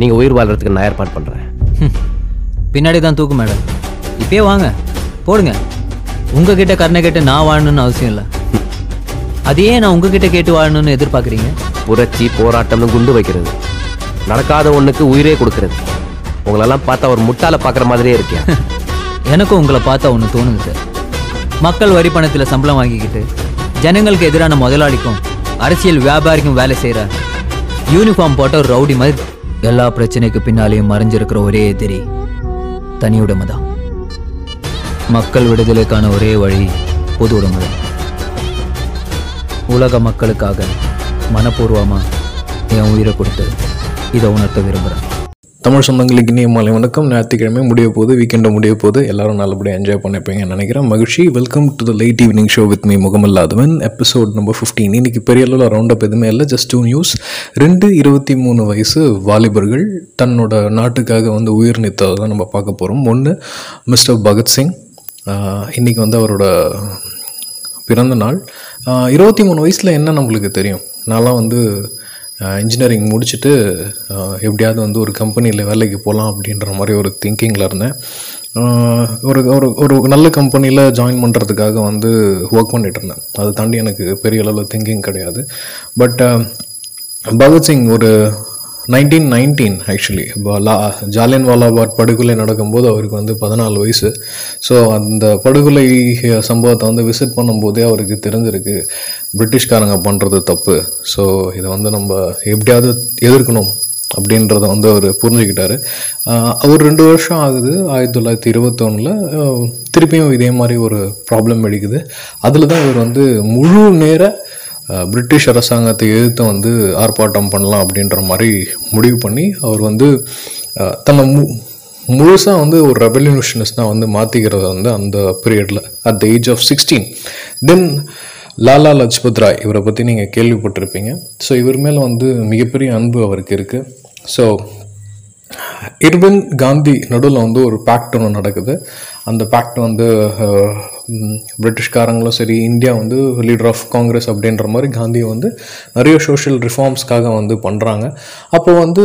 நீங்கள் உயிர் வாழ்றதுக்கு நான் ஏற்பாடு பண்ணுறேன். பின்னாடி தான் தூக்கு மேடம். இப்பயே வாங்க போடுங்க. உங்ககிட்ட கருணை கேட்டு நான் வாழணும்னு அவசியம் இல்லை. அதையே நான் உங்ககிட்ட கேட்டு வாழணும்னு எதிர்பார்க்குறீங்க? புரட்சி போராட்டம்னு குண்டு வைக்கிறது. நடக்காத ஒண்ணுக்கு உயிரே கொடுக்கறது. உங்களெல்லாம் பார்த்தா ஒரு முட்டாள பார்க்குற மாதிரியே இருக்கேன் எனக்கும் உங்களை பார்த்தா ஒன்று தோணுது சார். மக்கள் வரி பணத்தில் சம்பளம் வாங்கிக்கிட்டு ஜனங்களுக்கு எதிரான முதலாளிக்கும் அரசியல் வியாபாரிக்கும் வேலை செய்கிற யூனிஃபார்ம் போட்ட ஒரு ரவுடி மாதிரி எல்லா பிரச்சனைக்கு பின்னாலேயும் மறைஞ்சிருக்கிற ஒரே எதிரி தனி உடைமை தான் மக்கள் விடுதலைக்கான ஒரே வழி பொது உடைமை தான் உலக மக்களுக்காக மனப்பூர்வமாக என் உயிரை கொடுத்து இதை உணர்த்த விரும்புகிறேன். தமிழ் சொந்தங்களுக்கு இனிய மாலை வணக்கம். ஞாயிற்றுக்கிழமை முடிய போது வீக்கெண்டை முடிய போது எல்லாரும் நல்லபடியாக என்ஜாய் பண்ணிப்பீங்கன்னு நினைக்கிறேன். மகிழ்ச்சி. Welcome to the light evening show with me முகமல்லாதவன். Episode number fifteen இன்னைக்கு பெரிய அளவில் ரவுண்ட் அப் எதுவுமே இல்லை ஜஸ்ட் டூ நியூஸ் ரெண்டு இருபத்தி மூணு வயசு வாலிபர்கள் தன்னோட நாட்டுக்காக வந்து உயிர் நீத்ததை தான் நம்ம பார்க்க போகிறோம் ஒன்று மிஸ்டர் பகத்சிங் இன்றைக்கி வந்து அவரோட பிறந்த நாள். இருபத்தி மூணு வயசில் என்ன நம்மளுக்கு தெரியும்? நான்லாம் வந்து இன்ஜினியரிங் முடிச்சுட்டு எப்படியாவது வந்து ஒரு கம்பெனியில் வேலைக்கு போகலாம் அப்படின்ற மாதிரி ஒரு திங்கிங்கில் இருந்தேன். ஒரு ஒரு ஒரு நல்ல கம்பெனியில் ஜாயின் பண்ணுறதுக்காக வந்து ஒர்க் பண்ணிட்டு இருந்தேன். அதை தாண்டி எனக்கு பெரிய அளவில் திங்கிங் கிடையாது. பட் பகத்சிங் ஒரு நைன்டீன் நைன்டீன் ஆக்சுவலி லா ஜாலியன் வாலாபாத் படுகொலை நடக்கும்போது அவருக்கு வந்து பதினாலு வயசு. ஸோ அந்த படுகொலை சம்பவத்தை வந்து விசிட் பண்ணும்போதே அவருக்கு தெரிஞ்சிருக்கு பிரிட்டிஷ்காரங்க பண்ணுறது தப்பு. ஸோ இதை வந்து நம்ம எப்படியாவது எதிர்க்கணும் அப்படின்றத வந்து அவர் புரிஞ்சுக்கிட்டாரு. அவர் ரெண்டு வருஷம் ஆகுது ஆயிரத்தி தொள்ளாயிரத்தி இருபத்தொன்னில் திருப்பியும் இதே மாதிரி ஒரு ப்ராப்ளம் வெடிக்குது. அதில் தான் இவர் வந்து முழு நேர பிரிட்டிஷ் அரசாங்கத்தை எதிர்த்து வந்து ஆர்ப்பாட்டம் பண்ணலாம் அப்படின்ற மாதிரி முடிவு பண்ணி அவர் வந்து தன்னை மு முழுசாக வந்து ஒரு ரெவல்யூஷனிஸ்டாக வந்து மாற்றிக்கிறத வந்து அந்த பீரியடில் at the age of sixteen then Lala Lajpat Rai இவரை பற்றி நீங்கள் கேள்விப்பட்டிருப்பீங்க. ஸோ இவர் மேலே வந்து மிகப்பெரிய அன்பு அவருக்கு இருக்குது ஸோ இர்வின் காந்தி நடுவில் வந்து ஒரு பேக்ட் ஒன்று நடக்குது. அந்த பேக்ட் வந்து பிரிட்டிஷ்காரங்களும் சரி இந்தியா வந்து லீடர் ஆஃப் காங்கிரஸ் அப்படின்ற மாதிரி காந்தியை வந்து நிறைய சோஷியல் ரிஃபார்ம்ஸ்க்காக வந்து பண்ணுறாங்க அப்போ வந்து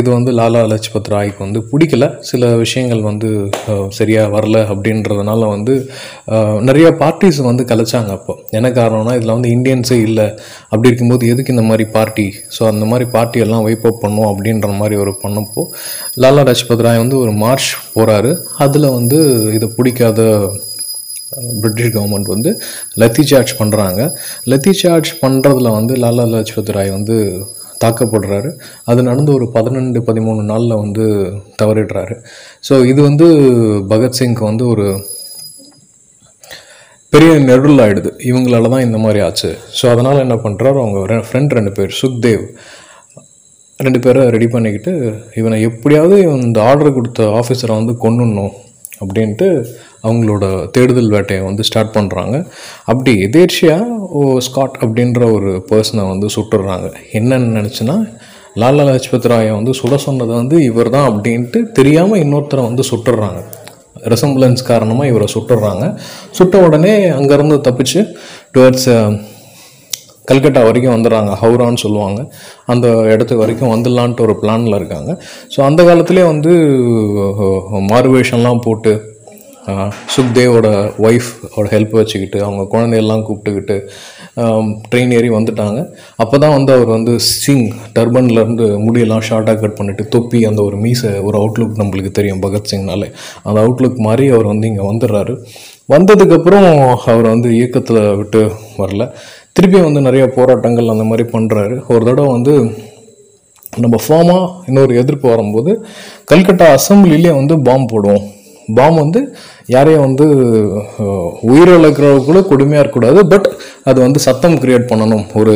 இது வந்து லாலா லஜ்பத் ராய்க்கு வந்து பிடிக்கல. சில விஷயங்கள் வந்து சரியாக வரல அப்படின்றதுனால வந்து நிறைய பார்ட்டிஸ் வந்து கலைச்சாங்க அப்போ. என்ன காரணம்னா இதில் வந்து இந்தியன்ஸே இல்லை. அப்படி இருக்கும்போது எதுக்கு இந்த மாதிரி பார்ட்டி ஸோ அந்த மாதிரி பார்ட்டி எல்லாம் வைப் அப் பண்ணும் அப்படின்ற மாதிரி ஒரு பண்ணப்போ லாலா லஜ்பத் ராய் வந்து ஒரு மார்ச் போகிறாரு அதில் வந்து இதை பிடிக்காத பிரிட்டிஷ் கவர்மெண்ட் வந்து லத்தி சார்ஜ் பண்ணுறாங்க லத்தி சார்ஜ் பண்ணுறதுல வந்து லாலா லஜ்பத் ராய் வந்து தாக்கப்படுறாரு. அது நடந்து ஒரு பதினெண்டு பதிமூணு நாளில் வந்து தவறிடுறாரு. ஸோ இது வந்து பகத்சிங்க்கு வந்து ஒரு பெரிய நெருள் ஆகிடுது இவங்களால தான் இந்த மாதிரி ஆச்சு. ஸோ அதனால் என்ன பண்ணுறாரு அவங்க ஃப்ரெண்ட் ரெண்டு பேர் சுக்தேவ். ரெண்டு பேரை ரெடி பண்ணிக்கிட்டு இவனை எப்படியாவது இவன் இந்த ஆர்டர் கொடுத்த ஆஃபீஸரை வந்து கொண்டுடணும் அப்படின்ட்டு அவங்களோட தேடுதல் வேட்டையை வந்து ஸ்டார்ட் பண்ணுறாங்க அப்படி எதேர்ச்சியாக ஓ ஸ்காட் அப்படின்ற ஒரு பர்சனை வந்து சுட்டுடுறாங்க என்னென்னு நினச்சின்னா லாலா லஜ்பத் ராயை வந்து சுட சொன்னது வந்து இவர் தான் அப்படின்ட்டு தெரியாமல் இன்னொருத்தரை வந்து சுட்டுடுறாங்க ரெசம்புலன்ஸ் காரணமாக இவரை சுட்டுடுறாங்க சுட்ட உடனே அங்கேருந்து தப்பிச்சு டுவர்ட்ஸ் கல்கட்டா வரைக்கும் வந்துடுறாங்க ஹவுரான்னு சொல்லுவாங்க. அந்த இடத்துக்கு வரைக்கும் வந்துடலான்ட்டு ஒரு பிளானில் இருக்காங்க. ஸோ அந்த காலத்திலே வந்து மார்வேஷன்லாம் மாறுவேஷம்லாம் போட்டு அஹ், சுக்தேவோட ஒய்ஃபோட ஹெல்ப் வச்சுக்கிட்டு அவங்க குழந்தையெல்லாம் கூப்பிட்டுக்கிட்டு ட்ரெயின் ஏறி வந்துட்டாங்க. அப்போ தான் வந்து அவர் வந்து சிங் டர்பன்லேருந்து முடியெல்லாம் ஷார்ட்டாக கட் பண்ணிட்டு தொப்பி அந்த ஒரு மீசை ஒரு அவுட்லுக் நம்மளுக்கு தெரியும் பகத்சிங்னாலே அந்த அவுட்லுக் மாதிரி அவர் வந்து இங்கே வந்துடுறாரு. வந்ததுக்கப்புறம் அவர் வந்து இயக்கத்தில் விட்டு வரல. திருப்பி வந்து நிறைய போராட்டங்கள் அந்த மாதிரி பண்ணுறாரு ஒரு தடவை வந்து நம்ம ஃபார்மாக இன்னொரு எதிர்ப்பு வரும்போது கல்கட்டா அசம்பிளிலே வந்து பாம்பு போடுவோம். பாம் வந்து யாரையும் வந்து அஹ், உயிரிழக்கிறவங்க கூட கொடுமையாக இருக்கக்கூடாது. பட் அது வந்து சத்தம் கிரியேட் பண்ணணும். ஒரு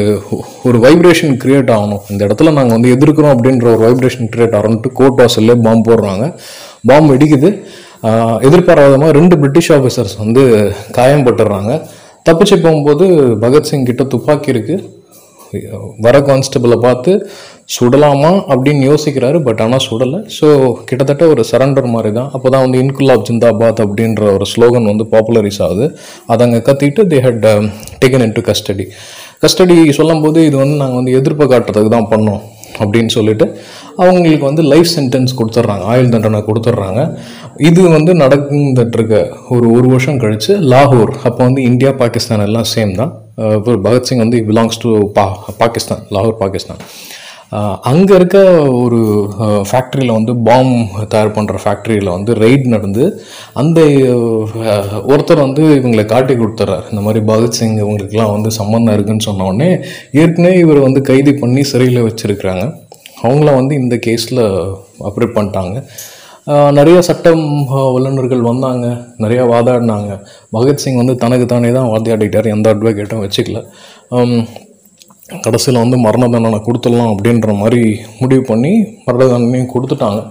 ஒரு வைப்ரேஷன் கிரியேட் ஆகணும். இந்த இடத்துல நாங்கள் வந்து எதிர்க்கிறோம் அப்படின்ற ஒரு வைப்ரேஷன் கிரியேட் ஆகணும்ட்டு கோர்ட் வாசல்லே பாம் போடுறாங்க. பாம் வெடிக்குது. எதிர்பாராதமாக ரெண்டு பிரிட்டிஷ் ஆஃபீஸர்ஸ் வந்து காயம்பட்டுறாங்க. தப்பிச்சு போகும்போது பகத்சிங் கிட்ட துப்பாக்கி இருக்குது வர கான்ஸ்டபிளை பார்த்து சுடலாமா? அப்படின்னு யோசிக்கிறாரு பட் ஆனால் சுடலை. ஸோ கிட்டத்தட்ட ஒரு சரண்டர் மாதிரி தான் அப்போ தான் வந்து இன்குலாப் ஜிந்தாபாத் அப்படின்ற ஒரு ஸ்லோகன் வந்து பாப்புலரைஸ் ஆகுது. அதை அங்கே கத்திட்டு they had taken into custody custody சொல்லும்போது இது வந்து நாங்கள் வந்து எதிர்ப்பு காட்டுறதுக்கு தான் பண்ணோம். அப்படின்னு சொல்லிட்டு அவங்களுக்கு வந்து லைஃப் சென்டென்ஸ் கொடுத்துட்றாங்க. ஆயுள் தண்டனை கொடுத்துட்றாங்க. இது வந்து நடந்துட்டு இருக்க ஒரு ஒரு வருஷம் கழிச்சு லாகூர் அப்போ வந்து இந்தியா பாகிஸ்தான் எல்லாம் சேம் தான். பகத்சிங் வந்து பிலாங்ஸ் டு பா பாகிஸ்தான் லாகூர் பாகிஸ்தான். அங்கே இருக்க ஒரு ஃபேக்ட்ரியில் வந்து பாம் தயார் பண்ணுற ஃபேக்ட்ரியில் வந்து ரெய்ட் நடந்து அந்த ஒருத்தர் வந்து இவங்களை காட்டி கொடுத்துட்றாரு இந்த மாதிரி பகத்சிங் இவங்களுக்குலாம் வந்து சம்மந்தம் இருக்குன்னு சொன்னோடனே ஏற்கனவே இவர் வந்து கைது பண்ணி சிறையில் வச்சுருக்கிறாங்க. அவங்கள வந்து இந்த கேஸில் அப்ரேட் பண்ணிட்டாங்க. நிறைய சட்டம் வல்லுநர்கள் வந்தாங்க. நிறையா வாதாடினாங்க. பகத்சிங் வந்து தனக்கு தானே தான் வாதியாடிட்டார் எந்த அட்வொகேட்டும் வச்சுக்கல. கடைசியில் வந்து மரண தண்டனை கொடுத்துடலாம் அப்படின்ற மாதிரி முடிவு பண்ணி மரண தண்டனையும் கொடுத்துட்டாங்க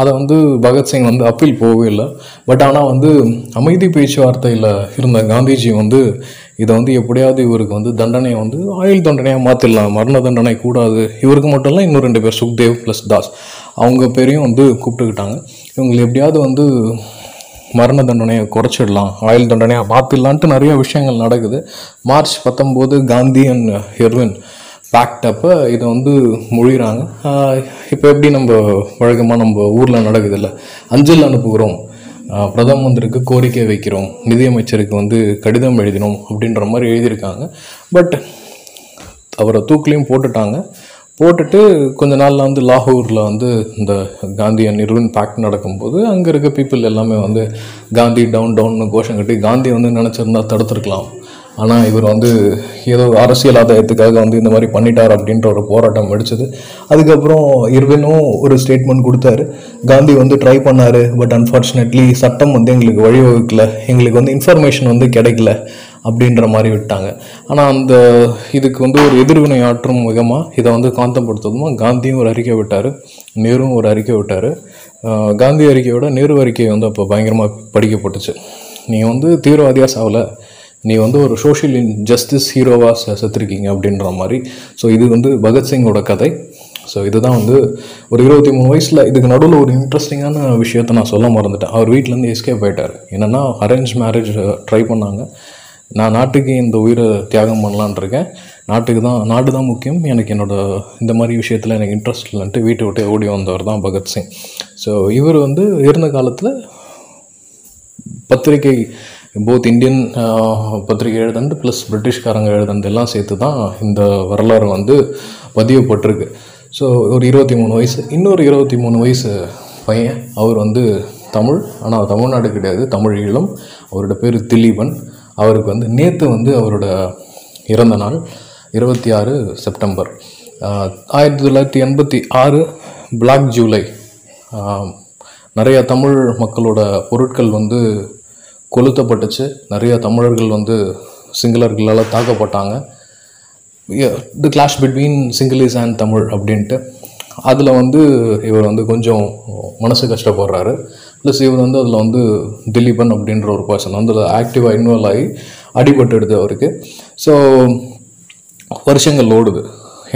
அதை வந்து பகத்சிங் வந்து அப்பீல் போகவே இல்லை. பட் ஆனால் வந்து அமைதி பேச்சுவார்த்தையில் இருந்த காந்திஜி வந்து இதை வந்து எப்படியாவது இவருக்கு வந்து தண்டனையை வந்து ஆயுள் தண்டனையாக மாற்றிடலாம் மரண தண்டனை கூடாது. இவருக்கு மட்டும் இல்லை இன்னும் ரெண்டு பேர் சுக்தேவ் ப்ளஸ் தாஸ். அவங்க பேரையும் வந்து கூப்பிட்டுக்கிட்டாங்க. இவங்களை எப்படியாவது வந்து மரண தண்டனையை குறைச்சிடலாம் ஆயுள் தண்டனையாக மாற்றிடலான்ட்டு நிறைய விஷயங்கள் நடக்குது. மார்ச் பத்தொம்போது காந்தி அண்ட் ஹெர்வின் பேக்ட் அப்போ இதை வந்து மொழிகிறாங்க இப்போ எப்படி நம்ம வழக்கமாக நம்ம ஊரில் நடக்குதுல்ல அஞ்சல் அனுப்புகிறோம் பிரதம மந்திரிக்கு கோரிக்கை வைக்கிறோம் நிதியமைச்சருக்கு வந்து கடிதம் எழுதினோம் அப்படின்ற மாதிரி எழுதியிருக்காங்க. பட் அவரை தூக்கிலையும் போட்டுட்டாங்க. போட்டுட்டு கொஞ்ச நாளில் வந்து லாகூரில் வந்து இந்த காந்தி நிறுவன் பேக்ட் நடக்கும்போது அங்கே இருக்க பீப்புள் எல்லாமே வந்து காந்தி டவுன் டவுன்னு கோஷம் கட்டி காந்தி வந்து நினச்சிருந்தா தடுத்துருக்கலாம். ஆனால் இவர் வந்து ஏதோ அரசியல் ஆதாயத்துக்காக வந்து இந்த மாதிரி பண்ணிட்டார் அப்படின்ற ஒரு போராட்டம் வெடிச்சது. அதுக்கப்புறம் இர்வினும் ஒரு ஸ்டேட்மெண்ட் கொடுத்தாரு. காந்தி வந்து ட்ரை பண்ணார் பட் அன்ஃபார்ச்சுனேட்லி சட்டம் வந்து எங்களுக்கு வழிவகுக்கல. எங்களுக்கு வந்து இன்ஃபர்மேஷன் வந்து கிடைக்கல. அப்படின்ற மாதிரி விட்டாங்க. ஆனால் அந்த இதுக்கு வந்து ஒரு எதிர்வினை ஆற்றும் விதமாக இதை வந்து காந்தப்படுத்துவதுமா காந்தியும் ஒரு அறிக்கை விட்டார் நேருவும் ஒரு அறிக்கை விட்டார். காந்தி அறிக்கையோட நேரு அறிக்கை வந்து அப்போ பயங்கரமாக படிக்கப்பட்டுச்சு. நீ வந்து தீவிரவாதியாக சாவலை. நீ வந்து ஒரு சோஷியல் ஜஸ்டிஸ் ஹீரோவாக செத்துருக்கீங்க அப்படின்ற மாதிரி. ஸோ இது வந்து பகத்சிங்கோட கதை. ஸோ இதுதான் வந்து ஒரு இருபத்தி மூணு வயசில் இதுக்கு நடுவில் ஒரு இன்ட்ரெஸ்டிங்கான விஷயத்த நான் சொல்ல மறந்துட்டேன். அவர் வீட்டிலேருந்து எஸ்கேப் ஆகிட்டார் என்னென்னா அரேஞ்ச் மேரேஜ் ட்ரை பண்ணாங்க. நான் நாட்டுக்கு இந்த உயிரை தியாகம் பண்ணலான்னு இருக்கேன். நாட்டுக்கு தான் நாடு தான் முக்கியம். எனக்கு என்னோட இந்த மாதிரி விஷயத்தில் எனக்கு இன்ட்ரெஸ்ட் இல்லைன்ட்டு வீட்டை விட்டு ஓடி வந்தவர் தான் பகத்சிங் ஸோ இவர் வந்து இருந்த காலத்தில் பத்திரிகை போத் இந்தியன் பத்திரிகை எழுதண்டு ப்ளஸ் பிரிட்டிஷ்காரங்க எழுதண்டு எல்லாம் சேர்த்து தான் இந்த வரலாறு வந்து பதியப்பட்டிருக்கு. ஸோ ஒரு இருபத்தி மூணு வயசு இன்னொரு இருபத்தி மூணு வயசு பையன். அவர் வந்து தமிழ் ஆனால் தமிழ்நாடு கிடையாது தமிழ் ஈழம் அவரோட பேர் திலீபன். அவருக்கு வந்து நேற்று வந்து அவரோட இறந்த நாள் இருபத்தி ஆறு செப்டம்பர். ஆயிரத்தி தொள்ளாயிரத்தி எண்பத்தி ஆறு பிளாக் ஜூலை நிறையா நிறைய தமிழ் மக்களோட பொருட்கள் வந்து கொளுத்தப்பட்டுச்சு. நிறைய தமிழர்கள் வந்து சிங்களர்களால் தாக்கப்பட்டாங்க. The clash between Sinhalese and Tamil அப்படின்ட்டு. அதில் வந்து இவர் வந்து கொஞ்சம் மனசு கஷ்டப்படுறாரு. ப்ளஸ் இவர் வந்து அதில் வந்து திலீபன் அப்படின்ற ஒரு பர்சன் வந்து அதில் ஆக்டிவாக இன்வால்வ் ஆகி அடிபட்டுடுது அவருக்கு. ஸோ வருஷங்கள் ஓடுது.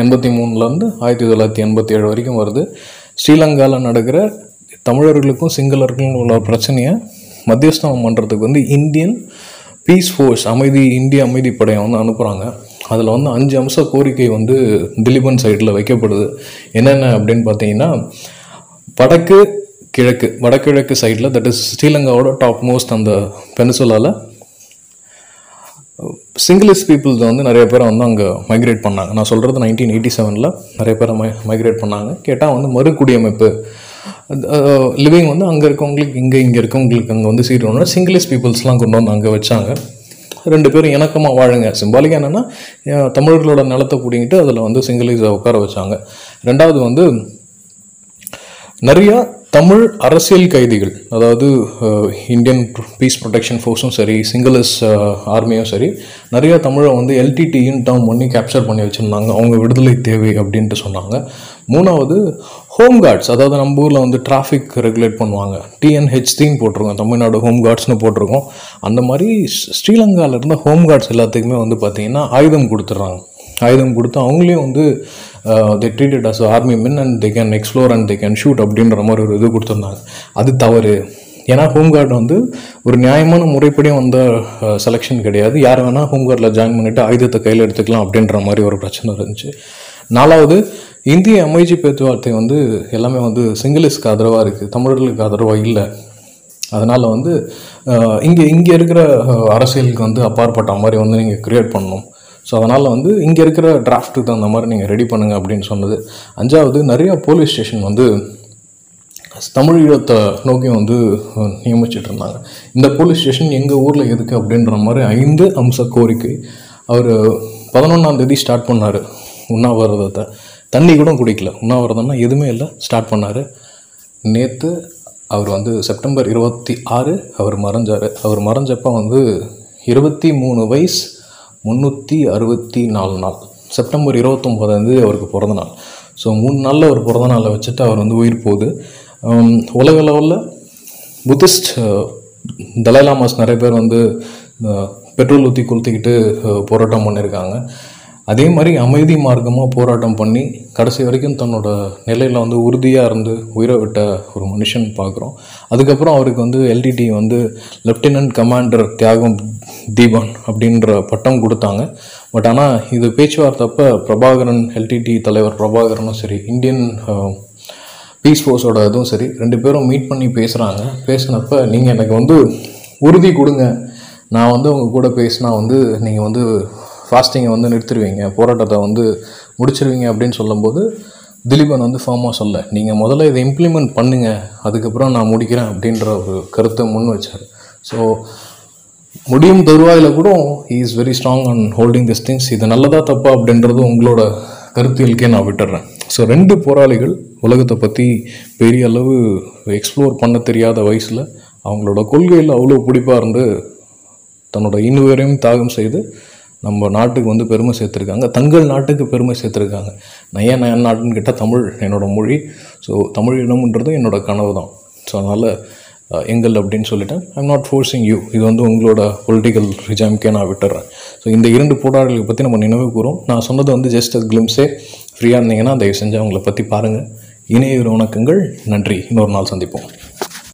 எண்பத்தி மூணுலேருந்து ஆயிரத்தி தொள்ளாயிரத்தி எண்பத்தி ஏழு வரைக்கும் வருது. ஸ்ரீலங்காவில் நடக்கிற தமிழர்களுக்கும் சிங்களர்களுக்கும் உள்ள பிரச்சனையை மத்தியஸ்தம் பண்ணுறதுக்கு வந்து இந்தியன் பீஸ் ஃபோர்ஸ் அமைதி இந்திய அமைதி படையை வந்து அனுப்புகிறாங்க அதில் வந்து அஞ்சு அம்ச கோரிக்கை வந்து திலீபன் சைடில் வைக்கப்படுது. என்னென்ன அப்படின்னு பார்த்தீங்கன்னா வடக்கு கிழக்கு வடகிழக்கு சைடில் தட் இஸ் ஸ்ரீலங்காவோட டாப் மோஸ்ட் அந்த பெனிசுலாவில் சிங்கிளிஸ் பீப்புள்ஸ் வந்து நிறைய பேரை வந்து அங்கே மைக்ரேட் பண்ணாங்க. நான் சொல்கிறது நைன்டீன் எயிட்டி செவனில் நிறைய பேரை மை மைக்ரேட் பண்ணாங்க. கேட்டால் வந்து மறுகுடியமைப்பு லிவிங் வந்து அங்கே இருக்கவங்களுக்கு இங்கே இங்கே இருக்கவங்களுக்கு அங்கே வந்து சீட்டு சிங்கிளிஸ் பீப்புள்ஸ்லாம் கொண்டு வந்து அங்கே வச்சாங்க. ரெண்டு பேரும் இணக்கமாக வாழுங்க. சிம்பாலிக்காக என்னென்னா தமிழர்களோட நிலத்தை பிடிங்கிட்டு அதில் வந்து சிங்கிளீஸை உட்கார வச்சாங்க. ரெண்டாவது வந்து நிறையா தமிழ் அரசியல் கைதிகள் அதாவது இந்தியன் பீஸ் ப்ரொடெக்ஷன் ஃபோர்ஸும் சரி சிங்களஸ் ஆர்மியும் சரி நிறையா தமிழை வந்து எல்டிடின்னு டேர்ம் பண்ணி கேப்சர் பண்ணி வச்சுருந்தாங்க. அவங்க விடுதலை தேவை அப்படின்ட்டு சொன்னாங்க. மூணாவது ஹோம் கார்ட்ஸ் அதாவது நம்ம ஊரில் வந்து டிராஃபிக் ரெகுலேட் பண்ணுவாங்க. டிஎன்ஹெச்டின்னு போட்டிருக்கோம் தமிழ்நாடு ஹோம் கார்ட்ஸ்னு போட்டிருக்கோம். அந்த மாதிரி ஸ்- இருந்த ஹோம் கார்ட்ஸ் எல்லாத்துக்குமே வந்து பார்த்திங்கன்னா ஆயுதம் கொடுத்துட்றாங்க. ஆயுதம் கொடுத்து அவங்களையும் வந்து they treated as army men and they can explore and they can shoot அப்படின்ற மாதிரி ஒரு இது கொடுத்துருந்தாங்க. அது தவறு. ஏன்னா ஹோம்கார்டு வந்து ஒரு நியாயமான முறைப்படியும் வந்த செலெக்ஷன் கிடையாது. யார் வேணால் ஹோம்கார்டில் ஜாயின் பண்ணிவிட்டு ஆயுதத்தை கையில் எடுத்துக்கலாம் அப்படின்ற மாதிரி ஒரு பிரச்சனை இருந்துச்சு. நாலாவது இந்திய அமைதி பேச்சுவார்த்தை வந்து எல்லாமே வந்து சிங்களஸ்க்கு ஆதரவாக இருக்குது தமிழர்களுக்கு ஆதரவாக இல்லை. அதனால் வந்து இங்கே இங்கே இருக்கிற அரசியலுக்கு வந்து அப்பாற்பட்ட மாதிரி வந்து நீங்கள் க்ரியேட் பண்ணணும். ஸோ அதனால் வந்து இங்கே இருக்கிற டிராஃப்ட்டுக்கு தகுந்த மாதிரி நீங்கள் ரெடி பண்ணுங்க அப்படின்னு சொன்னது. அஞ்சாவது நிறைய போலீஸ் ஸ்டேஷன் வந்து தமிழ் ஈழத்தை நோக்கி வந்து நியமிச்சிட்டு இருந்தாங்க. இந்த போலீஸ் ஸ்டேஷன் எங்கள் ஊரில் எதுக்கு அப்படின்ற மாதிரி ஐந்து அம்ச கோரிக்கை. அவர் பதினொன்றாந்தேதி ஸ்டார்ட் பண்ணார் உண்ணாவிரதத்தை. தண்ணி கூட குடிக்கல. உண்ணாவிரதம்னா எதுவுமே இல்லை ஸ்டார்ட் பண்ணார். நேற்று அவர் வந்து செப்டம்பர் இருபத்தி ஆறு அவர் மறைஞ்சார். அவர் மறைஞ்சப்போ வந்து இருபத்தி மூணு வயசு முந்நூற்றி அறுபத்தி நாலு நாள். செப்டம்பர் இருபத்தொம்போதாந்தேதி அவருக்கு பிறந்த நாள் ஸோ மூணு நாளில் அவர் பிறந்த நாளை வச்சுட்டு அவர் வந்து உயிர் போகுது. உலகளவில் புத்திஸ்ட் தலாலாமாஸ் நிறைய பேர் வந்து பெட்ரோல் ஊற்றி கொளுத்திக்கிட்டு போராட்டம் பண்ணியிருக்காங்க. அதே மாதிரி அமைதி மார்க்கமாக போராட்டம் பண்ணி கடைசி வரைக்கும் தன்னோட நிலையில் வந்து உறுதியாக இருந்து உயிரை விட்ட ஒரு மனுஷன் பார்க்குறோம். அதுக்கப்புறம் அவருக்கு வந்து எல்டிடி வந்து லெஃப்டினன்ட் கமாண்டர் தியாகம் தீபன் அப்படின்ற பட்டம் கொடுத்தாங்க. பட் ஆனால் இது பேச்சுவார்த்தப்ப பிரபாகரன் எல்டிடி தலைவர் பிரபாகரனும் சரி இந்தியன் பீஸ் ஃபோர்ஸோட இதுவும் சரி ரெண்டு பேரும் மீட் பண்ணி பேசுகிறாங்க பேசினப்ப நீங்கள் எனக்கு வந்து உறுதி கொடுங்க. நான் வந்து உங்கள் கூட பேசினா வந்து நீங்கள் வந்து ஃபாஸ்டிங்கை வந்து நிறுத்திடுவீங்க போராட்டத்தை வந்து முடிச்சிருவீங்க அப்படின்னு சொல்லும்போது திலீபன் வந்து ஃபார்மாக சொல்ல நீங்கள் முதல்ல இதை இம்ப்ளிமெண்ட் பண்ணுங்கள் அதுக்கப்புறம் நான் முடிக்கிறேன் அப்படின்ற ஒரு கருத்தை முன் வச்சார். ஸோ முடியும் தருவாயில் கூட is very strong and holding this things இது நல்லதா தப்பா? அப்படின்றது உங்களோட கருத்தியலுக்கே நான் விட்டுறேன். ஸோ ரெண்டு போராளிகள் உலகத்தை பற்றி பெரிய அளவு எக்ஸ்ப்ளோர் பண்ண தெரியாத வயசில் அவங்களோட கொள்கையில் அவ்வளோ பிடிப்பாக இருந்து தன்னோட இன்னுவரையும் தியாகம் செய்து நம்ம நாட்டுக்கு வந்து பெருமை சேர்த்துருக்காங்க. தங்கள் நாட்டுக்கு பெருமை சேர்த்துருக்காங்க. நான் ஏன் நான் நாட்டுன்னு கேட்டால் தமிழ் என்னோடய மொழி. ஸோ தமிழ் இனம்ன்றது என்னோட கனவு தான். ஸோ அதனால் எங்கள் அப்படின்னு சொல்லிட்டேன் ஐம் நாட் ஃபோர்ஸிங் யூ இது வந்து உங்களோட பொலிட்டிக்கல் ரிஜாம்க்கே நான் விட்டுறேன். ஸோ இந்த இரண்டு போராட்டங்களை பற்றி நம்ம நினைவு கூறும். நான் சொன்னது வந்து ஜஸ்ட் அ கிளிம்ஸே ஃப்ரீயாக இருந்தீங்கன்னா தயவு செஞ்சு அவங்கள பற்றி பாருங்கள் இணைய வணக்கங்கள். நன்றி. இன்னொரு நாள் சந்திப்போம்.